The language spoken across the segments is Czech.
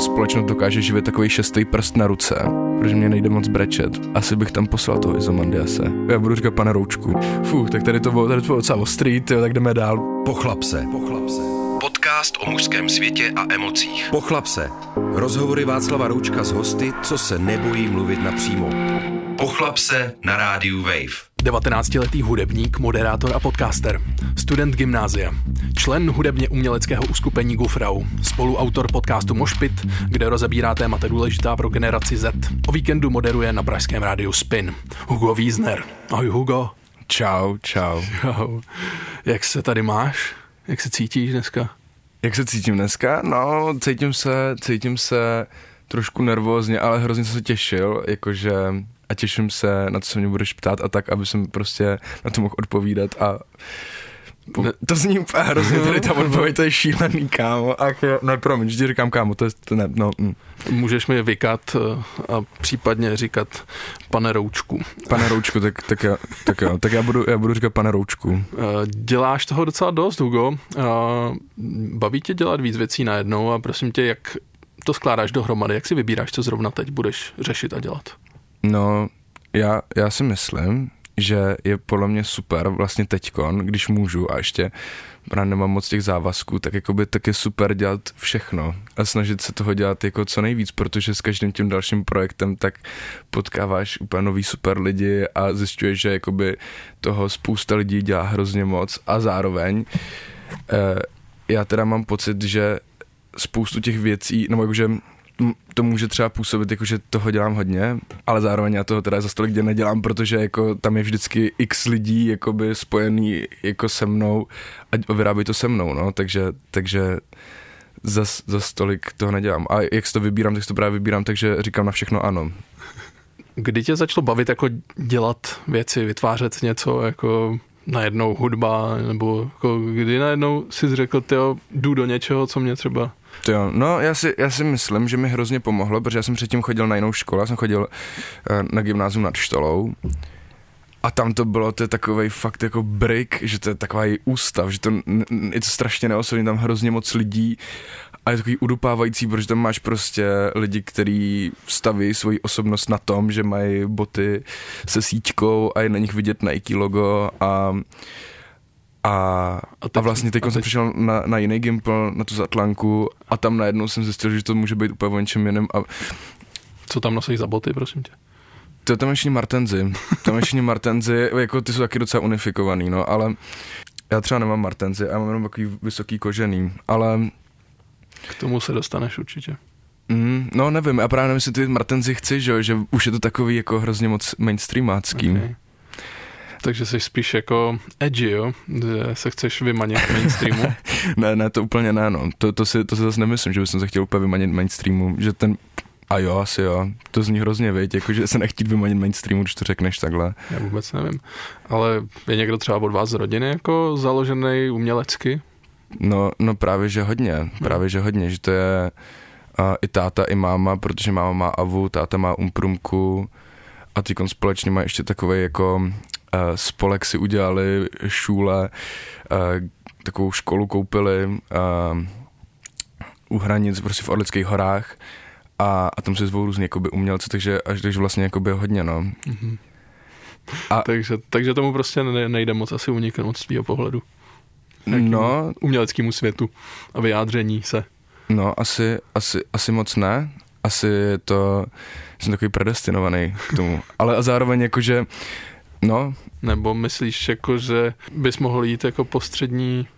Společnost dokáže živit takový šestý prst na ruce, protože mě nejde moc brečet. Asi bych tam poslal toho Izomandiase. Já budu říkat pane Roučku. Fuh, tak tady to bylo, tady to bylo docela ostrý, tyjo, tak jdeme dál. Pochlap se. Pochlap se. Podcast o mužském světě a emocích. Pochlap se. Rozhovory Václava Roučka s hosty, co se nebojí mluvit napřímo. Pochlap se na rádiu Wave. 19-letý hudebník, moderátor a podcaster, student gymnázia, člen hudebně uměleckého uskupení Gufrau, spoluautor podcastu Mošpit, kde rozebírá témata důležitá pro generaci Z. O víkendu moderuje na pražském rádiu Spin. Hugo Wiesner. Ahoj Hugo. Čau, čau. Čau. Jak se tady máš? Jak se cítíš dneska? Jak se cítím dneska? No, cítím se, cítím se trošku nervózně, ale hrozně jsem se těšil, jakože a těším se na to, co mě budeš ptát a tak, aby jsem prostě na to mohl odpovídat a po, to zní úplně hrozně, tady ta odpověď, to je šílený, kámo. Ach jo, ne, promiň, ti říkám kámo, to je, to ne, no. Mm. Můžeš mi vykat eh, a případně říkat pane Roučku. Pane Roučku, tak, tak, já, tak jo, tak já budu, já budu říkat pane Roučku. Eh, děláš toho docela dost, Hugo. Eh, baví tě dělat víc věcí najednou a prosím tě, jak to skládáš dohromady, jak si vybíráš, co zrovna teď budeš řešit a dělat? No, já, já si myslím, že je podle mě super vlastně teďkon, když můžu a ještě právě nemám moc těch závazků, tak jako by tak je super dělat všechno a snažit se toho dělat jako co nejvíc, protože s každým tím dalším projektem tak potkáváš úplně nový super lidi a zjišťuješ, že jakoby toho spousta lidí dělá hrozně moc a zároveň eh, já teda mám pocit, že spoustu těch věcí, nebo jakože to může třeba působit jako, že toho dělám hodně, ale zároveň já toho teda za stolik děl nedělám, protože jako tam je vždycky x lidí jakoby spojený jako se mnou a vyrábí to se mnou, no, takže, takže za, za stolik toho nedělám. A jak si to vybírám, tak si to právě vybírám, takže říkám na všechno ano. Kdy tě začalo bavit jako dělat věci, vytvářet něco jako najednou hudba, nebo jako kdy najednou si řekl, tyjo, jdu do něčeho, co mě třeba Jo, no já si, já si myslím, že mi hrozně pomohlo, protože já jsem předtím chodil na jinou školu, já jsem chodil uh, na gymnázium nad Štolou a tam to bylo, to je takový fakt jako break, že to je takový ústav, že to je to strašně neosobní, tam hrozně moc lidí. A je takový udupávající, protože tam máš prostě lidi, kteří staví svoji osobnost na tom, že mají boty se síťkou a je na nich vidět Nike logo a a, a, teď, a vlastně teď, teď jsem přišel na, na jiný Gimple, na tu Zatlanku a tam najednou jsem zjistil, že to může být úplně o něčem jiném. A... Co tam nosíš za boty, prosím tě? To tam ještě Martenzy. Tam ještě Martenzy, jako ty jsou taky docela unifikovaný, no, ale já třeba nemám Martenzy, já mám jenom takový vysoký kožený, ale... K tomu se dostaneš určitě. Mm, no nevím, já právě nevím, jestli ty Martenzy chci, že, že už je to takový jako hrozně moc mainstreamácký. Okay. Takže jsi spíš jako edgy, jo? Že se chceš vymanit mainstreamu? ne, ne, to úplně ne, no. To, to, si, to si zase nemyslím, že bych se chtěl úplně vymanit mainstreamu, že ten a jo, asi jo. To zní hrozně, věď, jakože se nechtít vymanit mainstreamu, když to řekneš takhle. Já vůbec nevím. Ale je někdo třeba od vás z rodiny jako založený umělecky? No, no právě, že hodně. Hmm. Právě, že hodně, že to je a i táta, i máma, protože máma má avu, táta má umprumku a ty společně má ještě takový jako spolek si udělali, šůle, eh, takovou školu koupili eh, u hranic, prostě v Orlických horách a, a tam se zvou různě jakoby umělci, takže až takže vlastně jakoby hodně, no. Mm-hmm. A, takže, takže tomu prostě nejde moc asi uniknout z tvýho pohledu. No. Uměleckému světu a vyjádření se. No, asi, asi, asi moc ne. Asi to, jsem takový predestinovaný k tomu. Ale a zároveň jakože No. Nebo myslíš, jako, že bys mohl jít jako postřední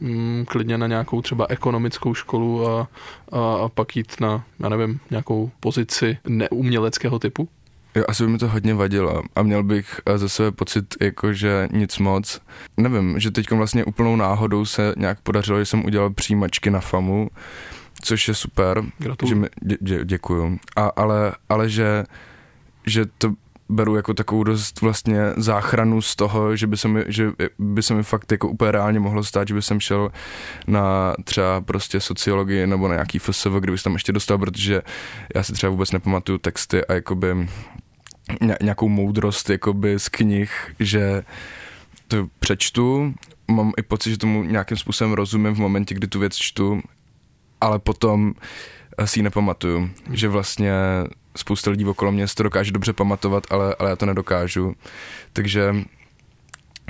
mm, klidně na nějakou třeba ekonomickou školu a, a, a pak jít na, já nevím, nějakou pozici neuměleckého typu? Jo, asi by mi to hodně vadilo a měl bych ze sebe pocit, jako že nic moc. Nevím, že teď vlastně úplnou náhodou se nějak podařilo, že jsem udělal přijímačky na FAMu, což je super. Gratuluju. Že mi, dě, dě, děkuju. A, ale, ale že, že to beru jako takovou dost vlastně záchranu z toho, že by se mi, že by se mi fakt jako úplně reálně mohlo stát, že by jsem šel na třeba prostě sociologii nebo na nějaký FSV, kdybych tam ještě dostal, protože já si třeba vůbec nepamatuju texty a jakoby nějakou moudrost jakoby z knih, že to přečtu, mám i pocit, že tomu nějakým způsobem rozumím v momentě, kdy tu věc čtu, ale potom si ji nepamatuju. Že vlastně spousta lidí okolo mě si to dokáže dobře pamatovat, ale, ale já to nedokážu. Takže,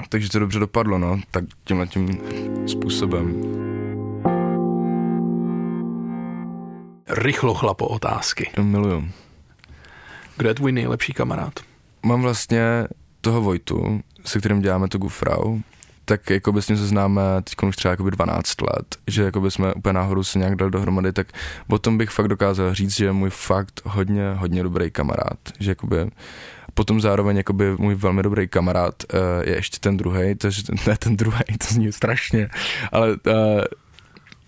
takže to dobře dopadlo, no, tak tímhle tím způsobem. Rychlo chlapo otázky. Miluju. Kdo je tvůj nejlepší kamarád? Mám vlastně toho Vojtu, se kterým děláme to Gufrau, tak jako by s ním se známe teď už třeba 12 let, že jako by jsme úplně náhodou se nějak dali dohromady, tak o tom bych fakt dokázal říct, že je můj fakt hodně, hodně dobrý kamarád, že jakoby potom zároveň jakoby můj velmi dobrý kamarád uh, je ještě ten druhý, takže ne ten druhý, to zní strašně, ale uh,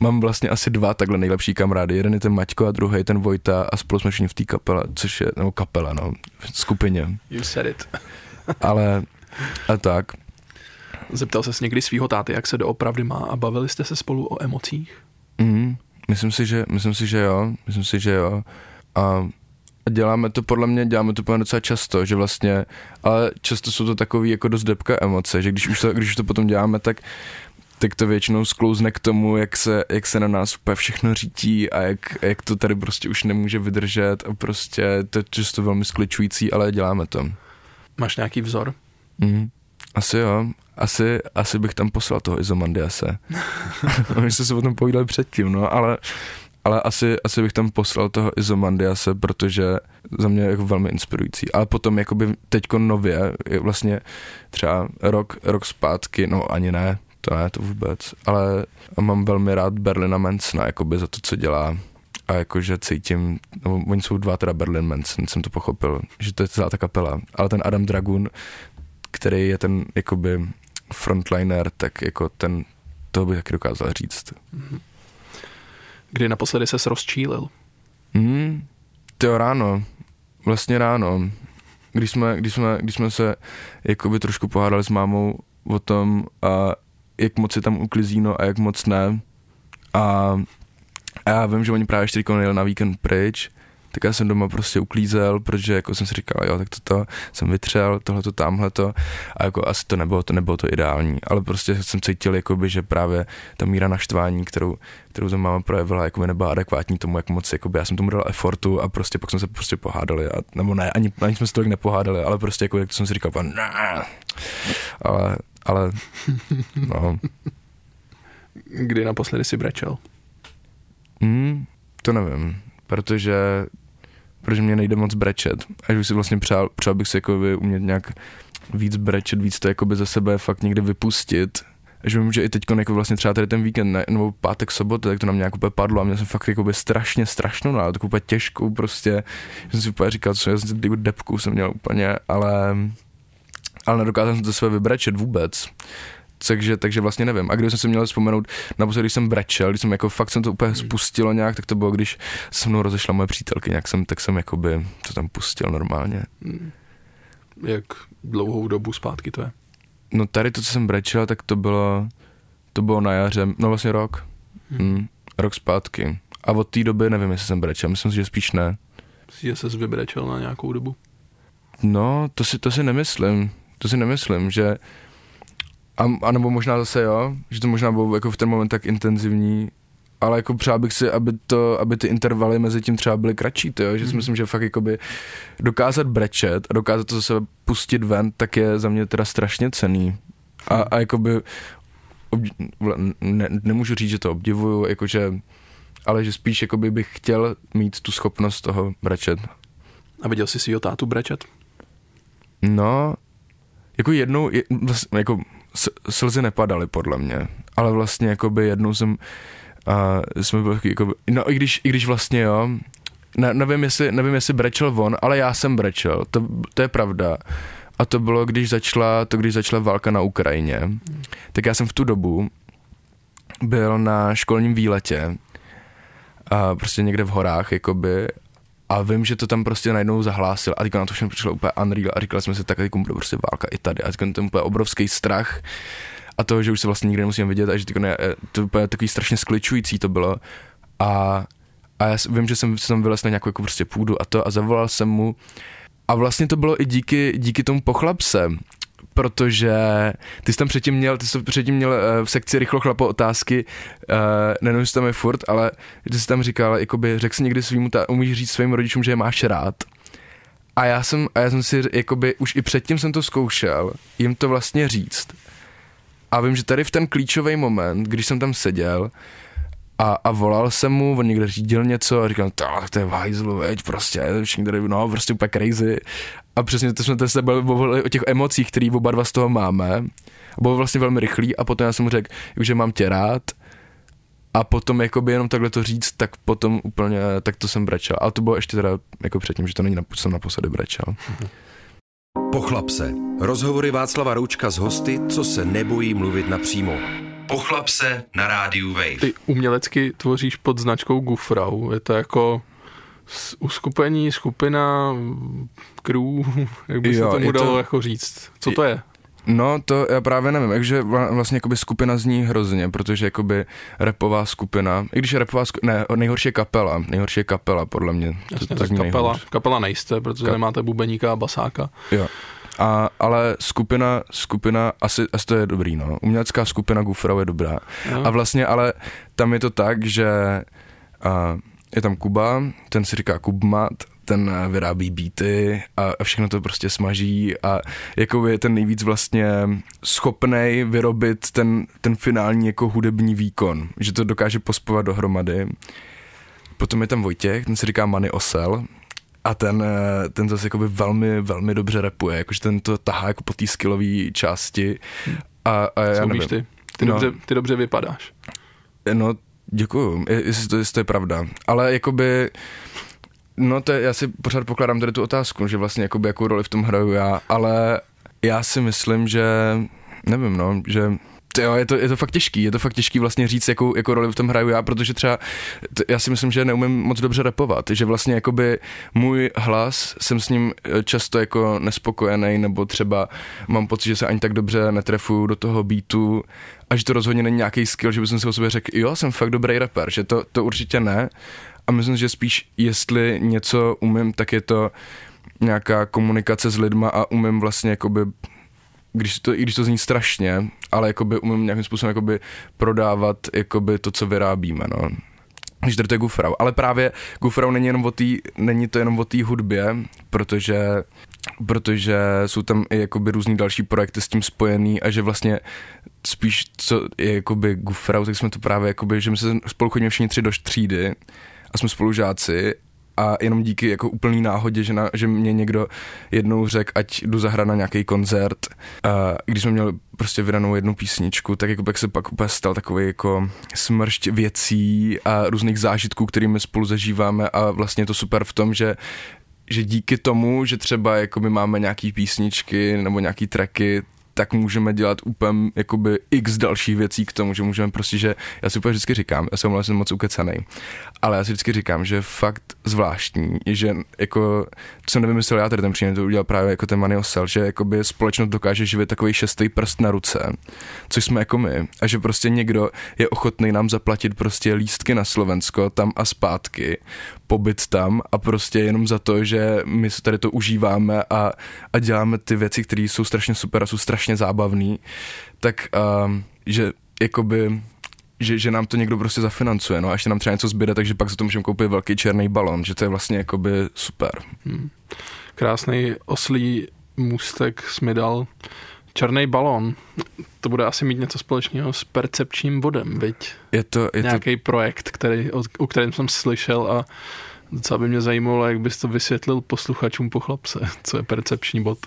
mám vlastně asi dva takhle nejlepší kamarády. Jeden je ten Maťko a druhý ten Vojta a spolu jsme všichni v té kapele, což je, nebo kapela, no, v skupině. You said it. Ale a tak. Zeptal se někdy svého táty, jak se doopravdy má a bavili jste se spolu o emocích? Mm, myslím si, že, myslím si, že jo, myslím si, že jo. A a děláme to podle mě, děláme to podle docela často, že vlastně, ale často jsou to takový jako dost depka emoce, že když už to, když už to potom děláme, tak tak to většinou sklouzne k tomu, jak se, jak se na nás úplně všechno řítí a jak, jak to tady prostě už nemůže vydržet a prostě to je často velmi skličující, ale děláme to. Máš nějaký vzor? Mm, asi jo. Asi, asi bych tam poslal toho Izomandiase. My jsme se o tom povídali předtím, no, ale, ale asi, asi bych tam poslal toho Izomandiase, protože za mě je jako velmi inspirující. Ale potom jakoby teďko nově, je vlastně třeba rok, rok zpátky, no ani ne, to ne, to vůbec, ale mám velmi rád Berlina Mansona, jakoby za to, co dělá a jakože cítím, no, oni jsou dva teda Berlin Manson, jsem to pochopil, že to je celá ta kapela, ale ten Adam Dragun, který je ten jakoby frontliner, tak jako ten, to bych taky dokázal říct. Kdy naposledy ses rozčílil? Hmm, to ráno, vlastně ráno, když jsme, když jsme, když jsme se jakoby trošku pohádali s mámou o tom, a jak moc je tam uklizíno a jak moc ne. A, a já vím, že oni právě ještě jeli na víkend pryč, tak já jsem doma prostě uklízel, protože jako jsem si říkal, jo, tak toto jsem vytřel, tohleto, tamhleto a jako asi to nebylo, to nebylo to ideální, ale prostě jsem cítil, jakoby, že právě ta míra naštvání, kterou, kterou jsem máma projevila, jako nebyla adekvátní tomu, jak moc, jakoby, já jsem tomu dal effortu a prostě pak jsme se prostě pohádali, a, nebo ne, ani, ani jsme se tolik nepohádali, ale prostě jako, jak to jsem si říkal, ne, ale, ale, no. Kdy naposledy si brečel? Hmm, to nevím, protože protože mě nejde moc brečet. Až bych si vlastně přál, přál bych si jako umět nějak víc brečet, víc to jakoby ze sebe fakt někde vypustit. Až vím, že i teď jako vlastně třeba tady ten víkend, ne, nebo pátek, sobota, tak to na mě jako padlo a měl jsem fakt jako strašně strašnou náladu, tak úplně těžkou prostě, že jsem si úplně říkal, co jsem depku jsem měl úplně, ale ale nedokázal jsem to své vybrečet vůbec. Takže, takže vlastně nevím. A když jsem si měl vzpomenout, naposledy, když jsem brečel, když jsem jako fakt jsem to úplně spustilo nějak, tak to bylo, když se mnou rozešla moje přítelky, nějak jsem, tak jsem jakoby to tam pustil normálně. Jak dlouhou dobu zpátky to je? No tady to, co jsem brečel, tak to bylo, to bylo na jaře, no vlastně rok. Hmm. Hmm, rok zpátky. A od té doby nevím, jestli jsem brečel, myslím si, že spíš ne. Že jsi vybrečel na nějakou dobu? No, to si, to si nemyslím. To si nemyslím, že a, a nebo možná zase jo, že to možná bylo jako v ten moment tak intenzivní, ale jako přál bych si, aby, to, aby ty intervaly mezi tím třeba byly kratší, to, jo? že si mhm. myslím, že fakt jakoby dokázat brečet a dokázat to zase pustit ven, tak je za mě teda strašně cený. A, a jakoby obdi- ne, nemůžu říct, že to obdivuju, jakože, ale že spíš jakoby bych chtěl mít tu schopnost toho brečet. A viděl jsi svýho tátu brečet? No, jako jednou, vlastně, jako slzy nepadaly podle mě, ale vlastně jako by jednou jsem, uh, jsme byli jako, no i když, i když vlastně jo, ne, nevím, jestli, nevím, jestli brečel on, ale já jsem brečel, to, to je pravda. A to bylo, když začala, to když začala válka na Ukrajině, tak já jsem v tu dobu byl na školním výletě, a prostě někde v horách, jakoby, a vím, že to tam prostě najednou zahlásil. A teďka na to všechno přišlo úplně unreal a říkali jsme si, tak teď bude prostě válka i tady. A teďka ten úplně obrovský strach a to, že už se vlastně nikdy nemusím vidět a že ne, to úplně takový strašně skličující to bylo. A, a já vím, že jsem, jsem vylez na nějakou jako prostě půdu a to a zavolal jsem mu. A vlastně to bylo i díky, díky tomu pochlapse, protože ty jsi tam předtím měl, ty jsi předtím měl uh, v sekci rychlo chlapo otázky, uh, nevím, jestli tam je furt, ale ty jsi tam říkal, jakoby, řekl jsi někdy svým, ta, umíš říct svým rodičům, že je máš rád. A já jsem, a já jsem si, jakoby, už i předtím jsem to zkoušel, jim to vlastně říct. A vím, že tady v ten klíčový moment, když jsem tam seděl, a, a volal jsem mu, on někde řídil něco a říkal, tak to je vajzlu, veď, prostě, všichni tady, no, prostě úplně crazy. A přesně to jsme se bavili o těch emocích, které oba dva z toho máme. A bylo vlastně velmi rychlý a potom já jsem mu řekl, že mám tě rád a potom jakoby jenom takhle to říct, tak potom úplně, tak to jsem brečel. A to bylo ještě teda jako předtím, že to není, jsem naposledy brečel. Pochlap se. Rozhovory Václava Roučka s hosty, co se nebojí mluvit napřímo. Pochlap se na rádiu Wave. Ty umělecky tvoříš pod značkou Gufrau. Je to jako uskupení, skupina, crew, jak by se Jo, tomu je to- dalo jako říct. Co to je? No, to já právě nevím, takže vla- vlastně jakoby skupina zní hrozně, protože jakoby repová skupina, i když je repová skupina, ne, nejhorší je kapela, nejhorší je kapela, podle mě. Jasně, to, to tak kapela, nejhorší. kapela nejste, protože Ka- nemáte bubeníka a basáka. Jo. A, ale skupina, skupina, asi, asi to je dobrý, no. Umělecká skupina Gufrau je dobrá. Jo. A vlastně, ale tam je to tak, že a, je tam Kuba, ten si říká Kubmat, ten vyrábí beaty a, a všechno to prostě smaží a jako je ten nejvíc vlastně schopnej vyrobit ten, ten finální jako hudební výkon, že to dokáže pospovat dohromady. Potom je tam Vojtěch, ten si říká Many Osel a ten, eh, ten zase jakoby velmi, velmi dobře repuje, jakože ten to tahá jako po té skillové části a, a já Co nevím. ty? Ty, No. dobře, ty dobře vypadáš. No, děkuju, je- jestli to, jestli to je pravda. Ale jakoby, no to je, já si pořád pokládám tady tu otázku, že vlastně jakoby jakou roli v tom hraju já, ale já si myslím, že, nevím no, že jo, je to, je to fakt těžký, je to fakt těžký vlastně říct, jakou, jakou roli v tom hraju já, protože třeba, t, já si myslím, že neumím moc dobře repovat, že vlastně jakoby můj hlas, jsem s ním eh, často jako nespokojený, nebo třeba mám pocit, že se ani tak dobře netrefuju do toho beatu a že to rozhodně není nějaký skill, že bych si o sobě řekl, jo, jsem fakt dobrý rapper, že to, to určitě ne. A myslím, že spíš, jestli něco umím, tak je to nějaká komunikace s lidma a umím vlastně jakoby když to, i když to zní strašně, ale jakoby umím nějakým způsobem jakoby prodávat jakoby to, co vyrábíme, no. Když to je Gufrau. Ale právě Gufrau není, jenom o tý, není to jenom o té hudbě, protože, protože jsou tam i jakoby různý další projekty s tím spojený a že vlastně spíš co je jakoby Gufrau, tak jsme to právě jakoby, že my se spolu chodíme všichni tři do třídy a jsme spolužáci a jenom díky jako úplný náhodě, že, na, že mě někdo jednou řekl, ať jdu zahrát na nějaký koncert. A když jsme měli prostě vydanou jednu písničku, tak jako pak se pak úplně stal takový jako smršť věcí a různých zážitků, kterými spolu zažíváme a vlastně je to super v tom, že že díky tomu, že třeba jako my máme nějaký písničky nebo nějaký tracky, tak můžeme dělat úplně jakoby x dalších věcí k tomu, že můžeme prostě, že já si úplně vždycky říkám, já jsem jsem moc ukecenej, ale já si vždycky říkám, že fakt zvláštní, že jako, co nevymyslel já tady ten příjem, to udělal právě jako ten Maniosel, že jakoby společnost dokáže živit takový šestý prst na ruce, což jsme jako my, a že prostě někdo je ochotný nám zaplatit prostě lístky na Slovensko tam a zpátky, pobyt tam a prostě jenom za to, že my si tady to užíváme a, a děláme ty věci, které jsou strašně super a jsou strašně zábavný, tak um, že jakoby že, že nám to někdo prostě zafinancuje, no a ještě nám třeba něco zbyde, takže pak za to můžeme koupit velký černý balon, že to je vlastně jakoby super. Krásný oslý můstek jsi mi dal. Černý balon. To bude asi mít něco společného s percepčním bodem, viď? Je to, je to Nějaký projekt, který, o, o kterém jsem slyšel a docela by mě zajímalo, jak bys to vysvětlil posluchačům po chlapce, co je percepční bod.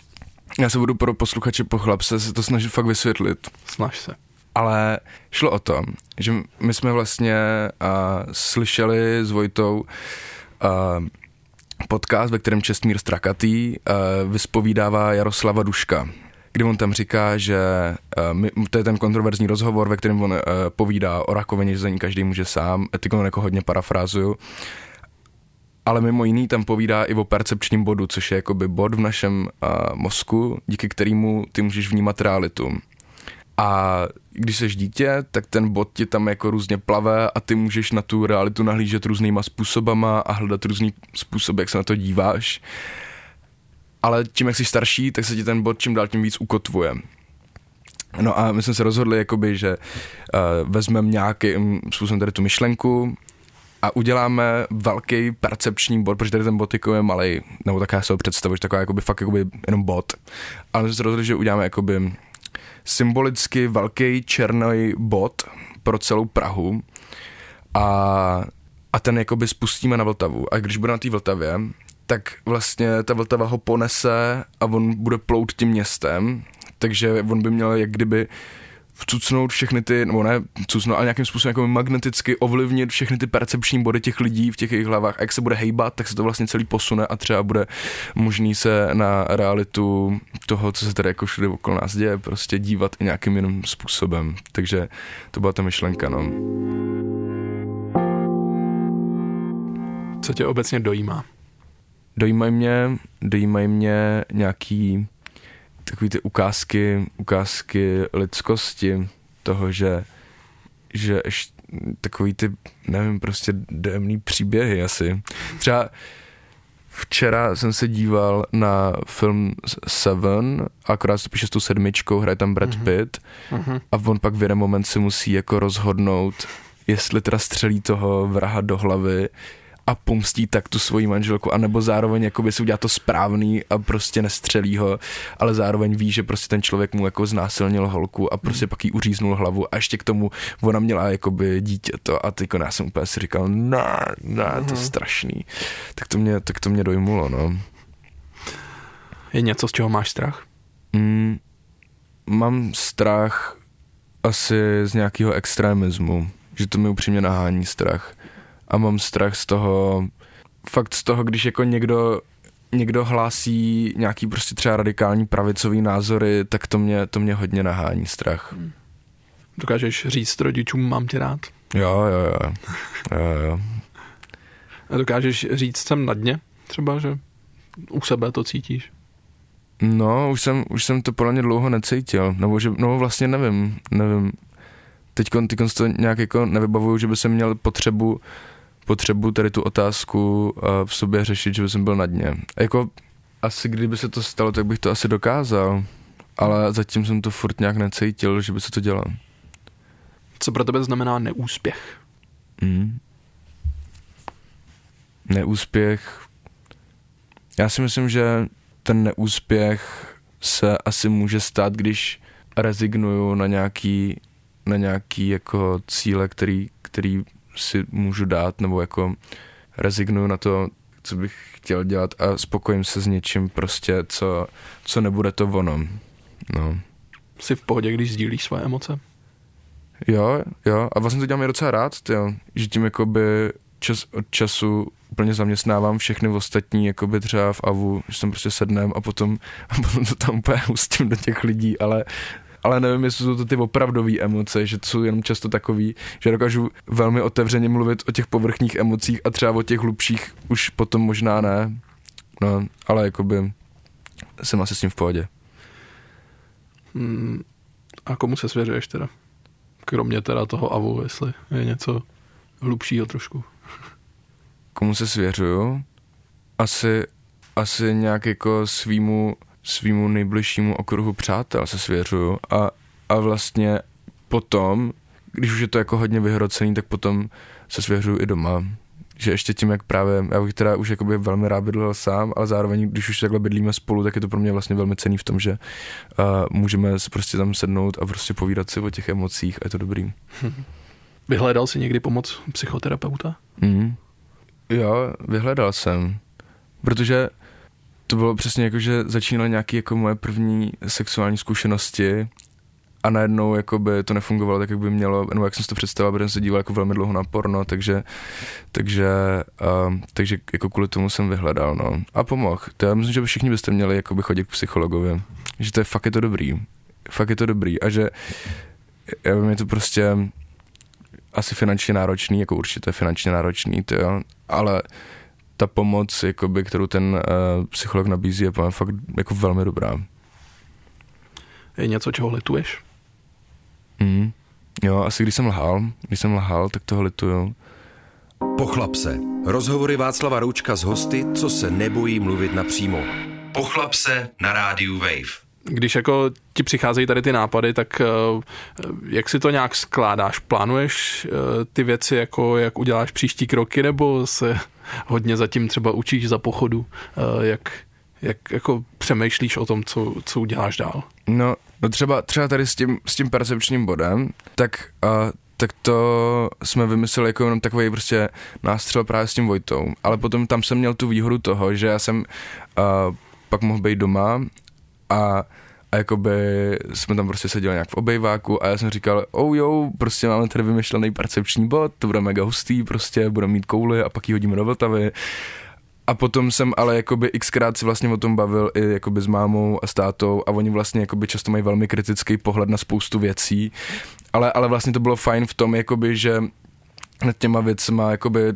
já se budu pro posluchače po chlapce se to snažit fakt vysvětlit. Snaž se. Ale šlo o to, že my jsme vlastně uh, slyšeli s Vojtou uh, podcast, ve kterém Čestmír Strakatý uh, vyspovídává Jaroslava Duška, kdy on tam říká, že uh, my, to je ten kontroverzní rozhovor, ve kterém on uh, povídá o rakovině, že za ní každý může sám, on jako hodně parafrázuju, ale mimo jiný tam povídá i o percepčním bodu, což je jakoby bod v našem uh, mozku, díky kterému ty můžeš vnímat realitu. A když jsi dítě, tak ten bod ti tam jako různě plave a ty můžeš na tu realitu nahlížet různýma způsobama a hledat různý způsob, jak se na to díváš. ale tím, jak jsi starší, tak se ti ten bod čím dál tím víc ukotvuje. No a my jsme se rozhodli, jakoby, že uh, vezmeme nějakým způsobem tady tu myšlenku a uděláme velký percepční bod, protože tady ten bod jako je malý, nebo taká se ho představu, že taková jakoby, fakt jakoby jenom bod. Ale my jsme se rozhodli, že uděláme jakoby symbolicky velký černý bod pro celou Prahu a, a ten jakoby spustíme na Vltavu. A když bude na té Vltavě, tak vlastně ta Vltava ho ponese a on bude plout tím městem, takže on by měl jak kdyby vcucnout všechny ty, nebo ne cucnout, ale nějakým způsobem jako magneticky ovlivnit všechny ty percepční body těch lidí v těch jejich hlavách. A jak se bude hejbat, tak se to vlastně celý posune a třeba bude možný se na realitu toho, co se tady jako všude okolo nás děje, prostě dívat i nějakým jiným způsobem. Takže to byla ta myšlenka, no. Co tě obecně dojímá? Dojímají mě, dojímají mě nějaký takový ty ukázky, ukázky lidskosti, toho, že, že ještě takový ty, nevím, prostě dojemný příběhy asi. Třeba včera jsem se díval na film Seven, akorát se píše s tou sedmičkou, hraje tam Brad mhm. Pitt mm-hmm. a on pak v jeden moment si musí jako rozhodnout, jestli teda střelí toho vraha do hlavy, a pomstí tak tu svoji manželku, anebo zároveň jakoby si udělá to správný a prostě nestřelí ho, ale zároveň ví, že prostě ten člověk mu jako znásilnil holku a prostě mm. pak jí uříznul hlavu a ještě k tomu ona měla jakoby dítě to a teď já jsem úplně si říkal, ne, mm. to je mhm. strašný. Tak to mě, tak to mě dojmulo, no. Je něco, z čeho máš strach? Mm, mám strach asi z nějakého extremismu, že to mi upřímně nahání strach a mám strach z toho, fakt z toho, když jako někdo někdo hlásí nějaký prostě třeba radikální pravicový názory, tak to mě, to mě hodně nahání strach. Hmm. Dokážeš říct rodičům, mám tě rád? Jo, jo, jo. jo, jo. A dokážeš říct jsem na dně? Třeba, že u sebe to cítíš? No, už jsem, už jsem to podle mě dlouho necítil, nebo že, no vlastně nevím, nevím. Teď to nějak jako nevybavuju, že by jsem měl potřebu potřebu tady tu otázku v sobě řešit, že jsem byl na dně. Jako asi kdyby se to stalo, tak bych to asi dokázal, ale zatím jsem to furt nějak necítil, že by se to dělo. Co pro tebe znamená neúspěch? Mm. Neúspěch. Já si myslím, že ten neúspěch se asi může stát, když rezignuju na nějaký, na nějaký jako cíle, který, který si můžu dát, nebo jako rezignuju na to, co bych chtěl dělat a spokojím se s něčím prostě, co, co nebude to ono. No. Jsi v pohodě, když sdílíš své emoce? Jo, jo. A vlastně to dělám i docela rád, tyjo. že tím jakoby čas od času úplně zaměstnávám všechny ostatní, jakoby třeba v AVU, že jsem prostě sednem a potom, a potom to tam úplně hustím do těch lidí, ale ale nevím, jestli jsou to ty opravdové emoce, že to jsou jenom často takový, že dokážu velmi otevřeně mluvit o těch povrchních emocích a třeba o těch hlubších už potom možná ne. No, ale jakoby jsem asi s tím v pohodě. Hmm, a komu se svěřuješ teda? Kromě teda toho avu, jestli je něco hlubšího trošku. Komu se svěřuju? Asi, asi nějak jako svýmu svýmu nejbližšímu okruhu přátel se svěřuju a, a vlastně potom, když už je to jako hodně vyhrocený, tak potom se svěřuju i doma. Že ještě tím, jak právě, já bych teda už jakoby velmi rád bydlel sám, ale zároveň, když už takhle bydlíme spolu, tak je to pro mě vlastně velmi cený v tom, že uh, můžeme se prostě tam sednout a prostě povídat si o těch emocích a je to dobrý. Vyhledal jsi někdy pomoc psychoterapeuta? Mm. Jo, vyhledal jsem. Protože to bylo přesně jako, že začínaly nějaké jako moje první sexuální zkušenosti a najednou jako by to nefungovalo tak, jak by mělo, nebo jak jsem si to představil, protože jsem se díval jako velmi dlouho na porno, takže, takže, uh, takže jako kvůli tomu jsem vyhledal, no. A pomohl. To já myslím, že všichni byste měli jako by chodit k psychologovi. Že to je fakt je to dobrý. Fakt je to dobrý. A že já vím, je to prostě asi finančně náročný, jako určitě finančně náročný, to jo, ale ta pomoc, jakoby, kterou ten uh, psycholog nabízí, je fakt jako velmi dobrá. Je něco, čeho lituješ? Mm. Jo, asi když jsem lhal, když jsem lhal, tak toho lituju. Pochlap se. Rozhovory Václava Roučka s hosty, co se nebojí mluvit napřímo. Pochlap se na rádiu Wave. Když jako ti přicházejí tady ty nápady, tak eh, jak si to nějak skládáš? Plánuješ eh, ty věci, jako jak uděláš příští kroky, nebo se hodně zatím třeba učíš za pochodu, eh, jak, jak jako přemýšlíš o tom, co, co uděláš dál? No, no třeba, třeba tady s tím, s tím percepčním bodem, tak, uh, tak to jsme vymysleli jako jenom takový prostě nástřel právě s tím Vojtou, ale potom tam jsem měl tu výhodu toho, že já jsem uh, pak mohl být doma a a jakoby jsme tam prostě seděli nějak v obejváku a já jsem říkal, oh jo, prostě máme tady vymyšlený percepční bod, to bude mega hustý, prostě budeme mít kouly a pak ji hodíme do Vltavy. A potom jsem ale jakoby xkrát si vlastně o tom bavil i jakoby s mámou a s tátou a oni vlastně jakoby často mají velmi kritický pohled na spoustu věcí, ale, ale vlastně to bylo fajn v tom, jakoby, že nad těma věcma jakoby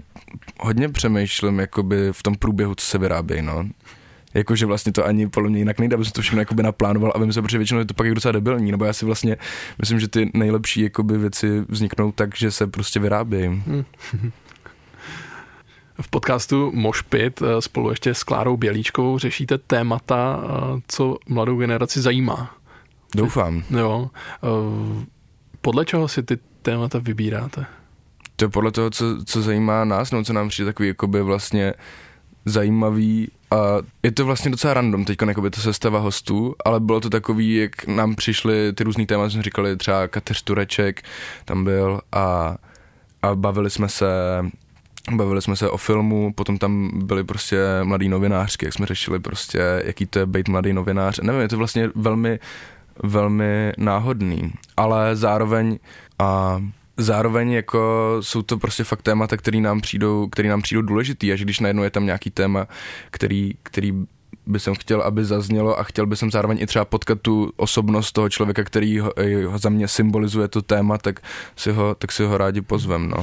hodně přemýšlím jakoby v tom průběhu, co se vyrábějí, no jakože vlastně to ani podle mě jinak nejde, aby jsem to všechno jakoby naplánoval a vím se, protože většinou je to pak docela debilní, nebo já si vlastně myslím, že ty nejlepší jakoby věci vzniknou tak, že se prostě vyrábějí. Hmm. V podcastu Mošpit eh, spolu ještě s Klárou Bělíčkou řešíte témata, eh, co mladou generaci zajímá. Doufám. Jo. Eh, podle čeho si ty témata vybíráte? To je podle toho, co, co zajímá nás, no co nám přijde takový jakoby vlastně zajímavý a je to vlastně docela random teď, jako by to sestava hostů, ale bylo to takový, jak nám přišly ty různý témata, jsme říkali třeba Kateř Tureček tam byl a, a bavili jsme se Bavili jsme se o filmu, potom tam byli prostě mladý novinářky, jak jsme řešili prostě, jaký to je být mladý novinář. Nevím, je to vlastně velmi, velmi náhodný, ale zároveň a zároveň jako jsou to prostě fakt témata, které nám přijdou, který nám přijdou důležitý a že když najednou je tam nějaký téma, který, který by jsem chtěl, aby zaznělo a chtěl by jsem zároveň i třeba potkat tu osobnost toho člověka, který ho, ho za mě symbolizuje to téma, tak si ho, tak si ho rádi pozvem, no.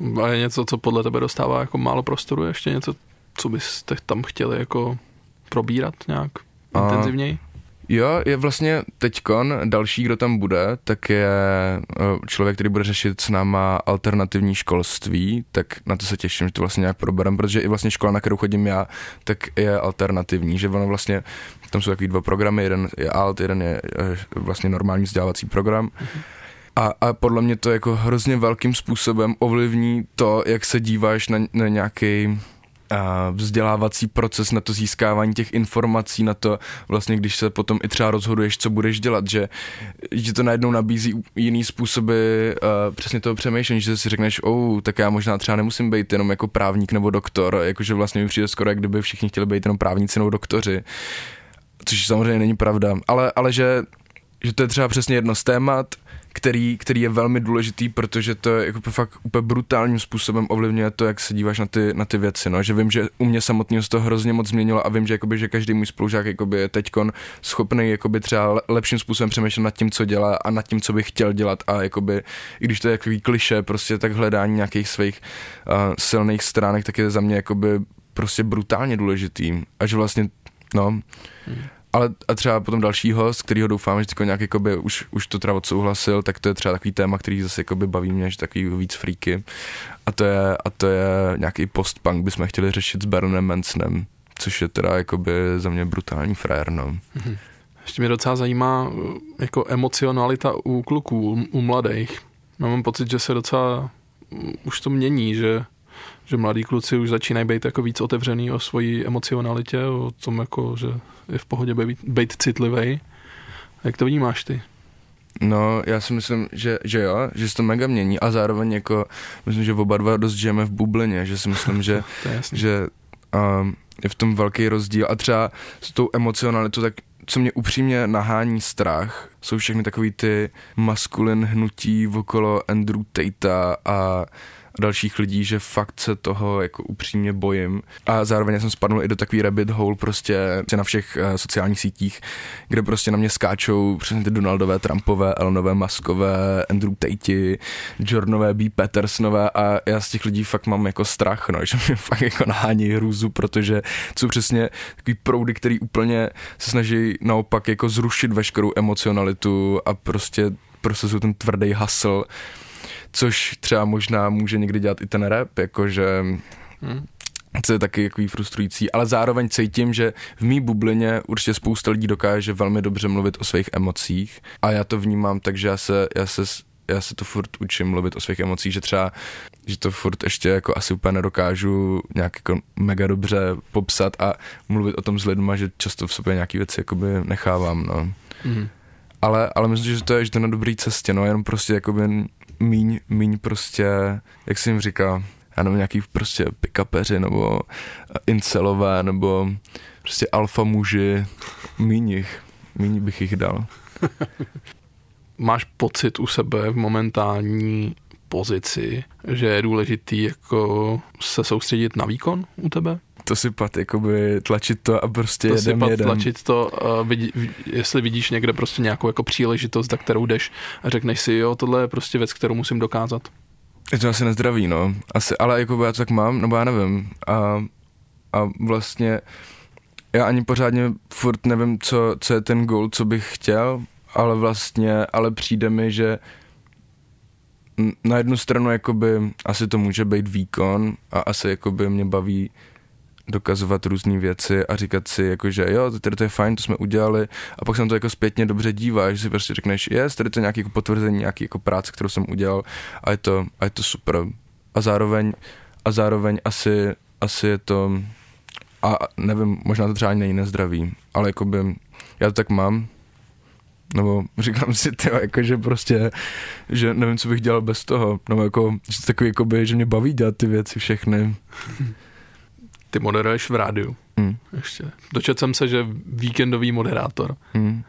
Hm. A je něco, co podle tebe dostává jako málo prostoru, ještě něco, co byste tam chtěli jako probírat nějak intenzivněji? Jo, je vlastně teďkon, další, kdo tam bude, tak je eh, člověk, který bude řešit s náma alternativní školství, tak na to se těším, že to vlastně nějak proberem, protože i vlastně škola, na kterou chodím já, tak je alternativní, že ono vlastně, tam jsou takový dva programy, jeden je alt, jeden je eh, vlastně normální vzdělávací program. A, a podle mě to jako hrozně velkým způsobem ovlivní to, jak se díváš na, na nějaký vzdělávací proces, na to získávání těch informací, na to vlastně, když se potom i třeba rozhoduješ, co budeš dělat, že, že to najednou nabízí jiný způsoby uh, přesně toho přemýšlení, že si řekneš, oh, tak já možná třeba nemusím být jenom jako právník nebo doktor, jakože vlastně mi přijde skoro, jak kdyby všichni chtěli být jenom právníci nebo doktoři, což samozřejmě není pravda, ale, ale že, že to je třeba přesně jedno z témat, který, který je velmi důležitý, protože to je jako fakt úplně brutálním způsobem ovlivňuje to, jak se díváš na ty, na ty věci, no, že vím, že u mě samotného se to hrozně moc změnilo a vím, že, jakoby, že každý můj spolužák jakoby, je teďkon schopný jakoby, třeba lepším způsobem přemýšlet nad tím, co dělá a nad tím, co by chtěl dělat. A jakoby, i když to je takový kliše, prostě tak hledání nějakých svých uh, silných stránek, tak je za mě jakoby prostě brutálně důležitý. A že vlastně, no, hmm ale a třeba potom další host, kterýho doufám, že nějak jakoby už, už to teda odsouhlasil, tak to je třeba takový téma, který zase jakoby baví mě, že takový víc freaky. A to je, a to je nějaký post-punk, bychom chtěli řešit s Baronem Mansonem, což je teda jakoby za mě brutální frér, no. Mm-hmm. Ještě mě docela zajímá jako emocionalita u kluků, u, mladých. Mám pocit, že se docela už to mění, že že mladí kluci už začínají být jako víc otevřený o svoji emocionalitě, o tom jako, že je v pohodě být, být citlivý. Jak to vnímáš ty? No, já si myslím, že, že jo, že se to mega mění a zároveň jako, myslím, že oba dva dost žijeme v bublině, že si myslím, že, že um, je v tom velký rozdíl a třeba s tou emocionalitou, tak co mě upřímně nahání strach, jsou všechny takový ty maskulin hnutí okolo Andrew Tate a dalších lidí, že fakt se toho jako upřímně bojím. A zároveň jsem spadnul i do takový rabbit hole prostě na všech uh, sociálních sítích, kde prostě na mě skáčou přesně ty Donaldové, Trumpové, Elonové, Maskové, Andrew Tate, Jordanové, B. Petersonové a já z těch lidí fakt mám jako strach, no, že mě fakt jako nahání hrůzu, protože jsou přesně takový proudy, který úplně se snaží naopak jako zrušit veškerou emocionalitu a prostě prostě jsou ten tvrdý hustle což třeba možná může někdy dělat i ten rap, jakože hmm. co je taky jako frustrující, ale zároveň cítím, že v mý bublině určitě spousta lidí dokáže velmi dobře mluvit o svých emocích a já to vnímám tak, že já se, já se já se to furt učím mluvit o svých emocích, že třeba, že to furt ještě jako asi úplně nedokážu nějak jako mega dobře popsat a mluvit o tom s lidma, že často v sobě nějaký věci jakoby nechávám, no. Mm. Ale, ale myslím, že to je, že to je na dobré cestě, no, jenom prostě jakoby míň, míň prostě, jak jsem jim říkal, já nevím, nějaký prostě pikapeři nebo incelové nebo prostě alfa muži, míň jich, míň bych jich dal. Máš pocit u sebe v momentální pozici, že je důležitý jako se soustředit na výkon u tebe? To sypat, jakoby tlačit to a prostě to jedem, sypat, jedem. tlačit to, uh, vidí, jestli vidíš někde prostě nějakou jako příležitost, za kterou jdeš a řekneš si, jo, tohle je prostě věc, kterou musím dokázat. Je to asi nezdravý, no. Asi, ale jako já to tak mám, nebo já nevím. A, a vlastně já ani pořádně furt nevím, co, co je ten goal, co bych chtěl, ale vlastně, ale přijde mi, že na jednu stranu jakoby asi to může být výkon a asi jakoby mě baví dokazovat různé věci a říkat si, jako, že jo, tady to je fajn, to jsme udělali a pak se to jako zpětně dobře dívá, že si prostě řekneš, jest, tady to je nějaké jako potvrzení, nějaký jako práce, kterou jsem udělal a je to, a je to super. A zároveň, a zároveň asi, asi je to, a nevím, možná to třeba ani není nezdravý, ale jakoby, já to tak mám, nebo říkám si, tyjo, jako, že prostě, že nevím, co bych dělal bez toho, nebo jako, že takový, jakoby, že mě baví dělat ty věci všechny. Ty moderuješ v rádiu. Hmm. Ještě. Dočet jsem se, že víkendový moderátor. Hmm.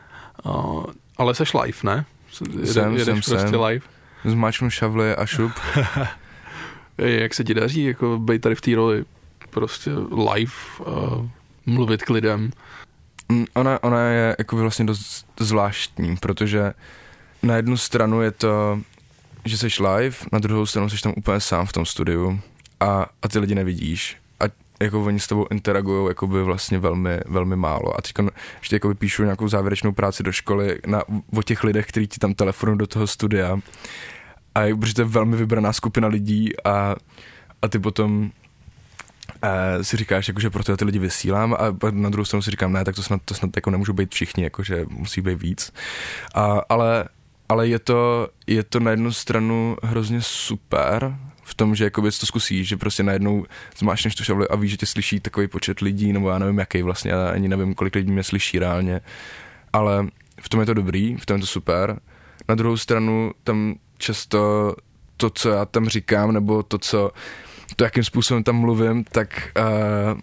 Uh, ale seš live, ne? Jede, jsem, jedeš jsem, prostě jsem. live. Zmáčknu šavly a šup. Jak se ti daří jako být tady v té roli? Prostě live, uh, mluvit k lidem. Mm, ona, ona je jako vlastně dost zvláštní, protože na jednu stranu je to, že jsi live, na druhou stranu jsi tam úplně sám v tom studiu a, a ty lidi nevidíš jako oni s tebou interagují jakoby vlastně velmi, velmi málo. A teď ještě jako píšu nějakou závěrečnou práci do školy na, o těch lidech, kteří ti tam telefonují do toho studia. A je, protože to je velmi vybraná skupina lidí a, a ty potom a si říkáš, jako, že proto ty lidi vysílám a na druhou stranu si říkám, ne, tak to snad, to snad jako nemůžou být všichni, jako, že musí být víc. A, ale ale je to, je to na jednu stranu hrozně super, v tom, že jakoby to zkusíš, že prostě najednou zmášneš tu šavli a víš, že tě slyší takový počet lidí, nebo já nevím jaký vlastně, já ani nevím, kolik lidí mě slyší reálně, ale v tom je to dobrý, v tom je to super. Na druhou stranu tam často to, co já tam říkám, nebo to, co, to, jakým způsobem tam mluvím, tak uh,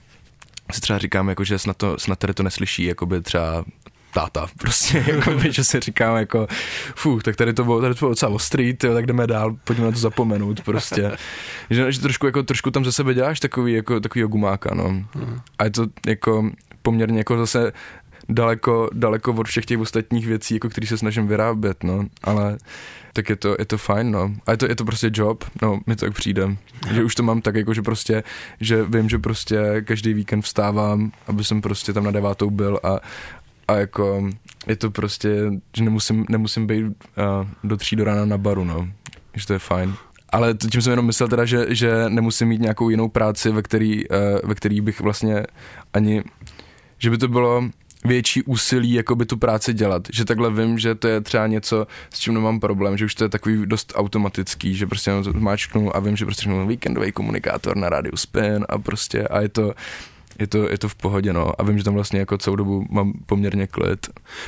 si třeba říkám, jako, že snad, to, snad tady to neslyší, jako by třeba táta, prostě, jako by, že si říkám jako, fu, tak tady to bylo, tady to bylo docela ostrý, tyjo, tak jdeme dál, pojďme na to zapomenout, prostě. že, že trošku, jako, trošku tam ze sebe děláš takový, jako, takový gumáka, no. Hmm. A je to jako poměrně jako zase daleko, daleko od všech těch ostatních věcí, jako který se snažím vyrábět, no, ale tak je to, je to fajn, no. A je to, je to prostě job, no, mi to tak přijde. Že už to mám tak, jako že prostě, že vím, že prostě každý víkend vstávám, aby jsem prostě tam na devátou byl a, a jako je to prostě, že nemusím, nemusím být uh, do tří do rána na baru, no, že to je fajn. Ale tím jsem jenom myslel teda, že, že nemusím mít nějakou jinou práci, ve který, uh, ve který bych vlastně ani, že by to bylo větší úsilí jako by tu práci dělat. Že takhle vím, že to je třeba něco, s čím nemám problém, že už to je takový dost automatický, že prostě máčknu a vím, že prostě víkendový komunikátor na rádiu Spin a prostě a je to, je to, je to v pohodě, no. A vím, že tam vlastně jako celou dobu mám poměrně klid.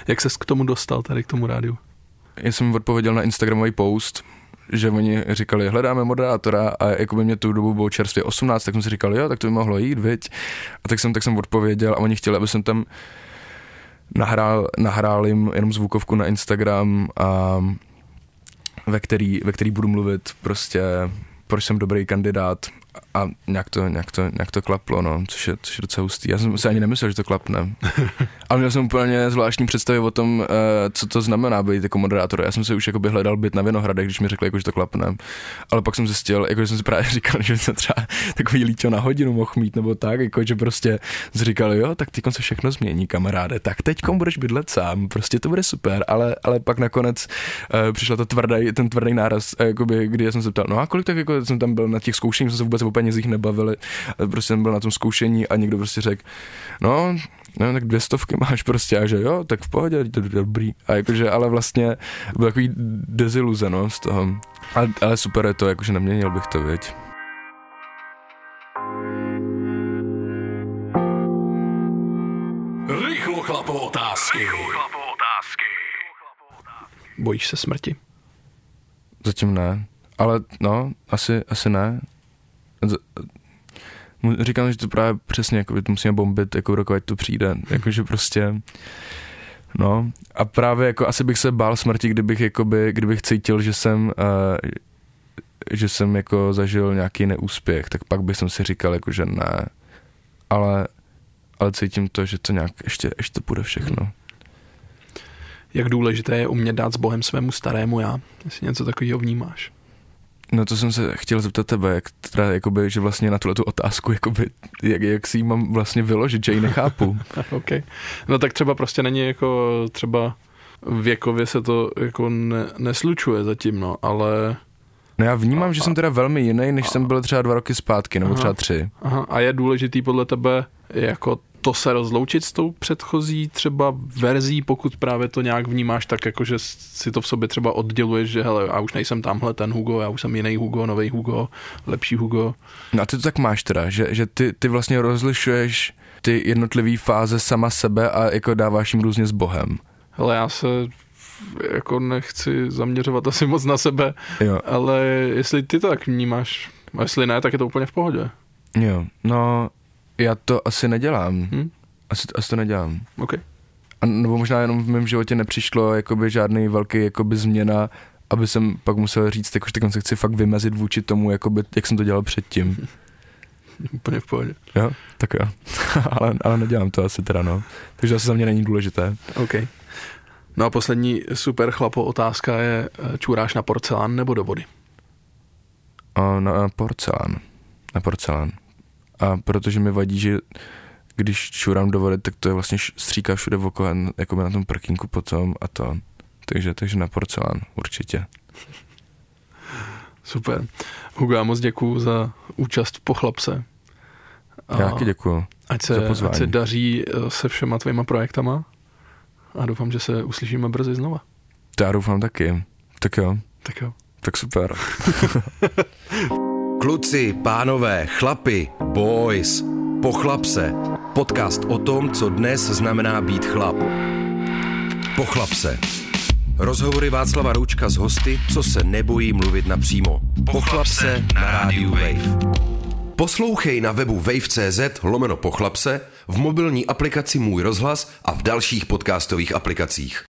Jak ses k tomu dostal, tady k tomu rádiu? Já jsem odpověděl na Instagramový post, že oni říkali, hledáme moderátora a jako by mě tu dobu bylo čerstvě 18, tak jsem si říkal, jo, tak to by mohlo jít, viď? A tak jsem, tak jsem odpověděl a oni chtěli, aby jsem tam nahrál, nahrál jim jenom zvukovku na Instagram a ve který, ve který budu mluvit prostě proč jsem dobrý kandidát a nějak to, nějak to, nějak to klaplo, no, což je, což je docela hustý. Já jsem si ani nemyslel, že to klapne. Ale měl jsem úplně zvláštní představy o tom, uh, co to znamená být jako moderátor. Já jsem si už jakoby hledal byt na Vinohradech, když mi řekli, jako, že to klapne. Ale pak jsem zjistil, jako, že jsem si právě říkal, že jsem třeba takový líčo na hodinu mohl mít, nebo tak, jako, že prostě jsem říkal, jo, tak teď se všechno změní, kamaráde, tak teď budeš bydlet sám, prostě to bude super, ale, ale pak nakonec uh, přišla ta tvrdý, ten tvrdý náraz, uh, jakoby, kdy jsem se ptal, no a kolik tak jako jsem tam byl na těch zkoušeních, jsem se vůbec se o penězích nebavili. Prostě jsem byl na tom zkoušení a někdo prostě řekl, no, no, tak dvě stovky máš prostě a že jo, tak v pohodě, to je dobrý. A jakože, ale vlastně byl takový deziluze, no, z toho. Ale, ale super je to, jakože neměnil bych to, věď. Rychlo chlapo otázky. Bojíš se smrti? Zatím ne. Ale no, asi, asi ne. Říkám, že to právě přesně, jako, to musíme bombit, jako rok, ať to přijde. Jakože prostě, no. A právě jako asi bych se bál smrti, kdybych, jakoby, kdybych cítil, že jsem, uh, že jsem jako zažil nějaký neúspěch, tak pak bych jsem si říkal, jako, že ne. Ale, ale cítím to, že to nějak ještě, ještě bude všechno. Jak důležité je umět dát s Bohem svému starému já? Jestli něco takového vnímáš. No to jsem se chtěl zeptat tebe, jak teda, jakoby, že vlastně na tuhle tu otázku, jakoby, jak, jak si ji mám vlastně vyložit, že ji nechápu. OK. No tak třeba prostě není jako třeba věkově se to jako ne, neslučuje zatím, no, ale No já vnímám, že jsem teda velmi jiný, než jsem byl třeba dva roky zpátky, nebo Aha. třeba tři. aha, a je důležitý podle tebe jako to se rozloučit s tou předchozí třeba verzí, pokud právě to nějak vnímáš tak, jako že si to v sobě třeba odděluješ, že hele, já už nejsem tamhle ten Hugo, já už jsem jiný Hugo, nový Hugo, lepší Hugo. No a ty to tak máš teda, že, že ty, ty vlastně rozlišuješ ty jednotlivé fáze sama sebe a jako dáváš jim různě s Bohem. Hele, já se jako nechci zaměřovat asi moc na sebe, Jo, ale jestli ty to tak vnímáš, a jestli ne, tak je to úplně v pohodě. jo, no já to asi nedělám. Hm? Asi, asi to nedělám. OK. A, nebo možná jenom v mém životě nepřišlo jakoby žádný velký jakoby změna, aby jsem pak musel říct, jakože teď se chci fakt vymezit vůči tomu, jakoby, jak jsem to dělal předtím. Úplně v pohodě. Jo, tak jo. ale, ale nedělám to asi teda, no. Takže asi za mě není důležité. OK. No a poslední super chlapo otázka je, eh, čůráš na porcelán nebo do vody? Na, na porcelán. Na porcelán. A protože mi vadí, že když čurám do vody, tak to je vlastně stříká všude okolo, jako na tom prkínku potom a to. Takže, takže na porcelán určitě. Super. Hugo, já moc děkuju za účast v Pochlapse. A Já taky děkuju. ať za se, pozvání. ať se daří eh, se všema tvýma projektama a doufám, že se uslyšíme brzy znova. To já doufám taky. Tak jo, Tak jo. tak super. Kluci, pánové, chlapi, boys, pochlap se. Podcast o tom, co dnes znamená být chlap. Pochlap se. Rozhovory Václava Roučka s hosty, co se nebojí mluvit napřímo. Pochlap se na rádiu Wave. Poslouchej na webu wave.cz lomeno pochlap se, v mobilní aplikaci Můj rozhlas a v dalších podcastových aplikacích.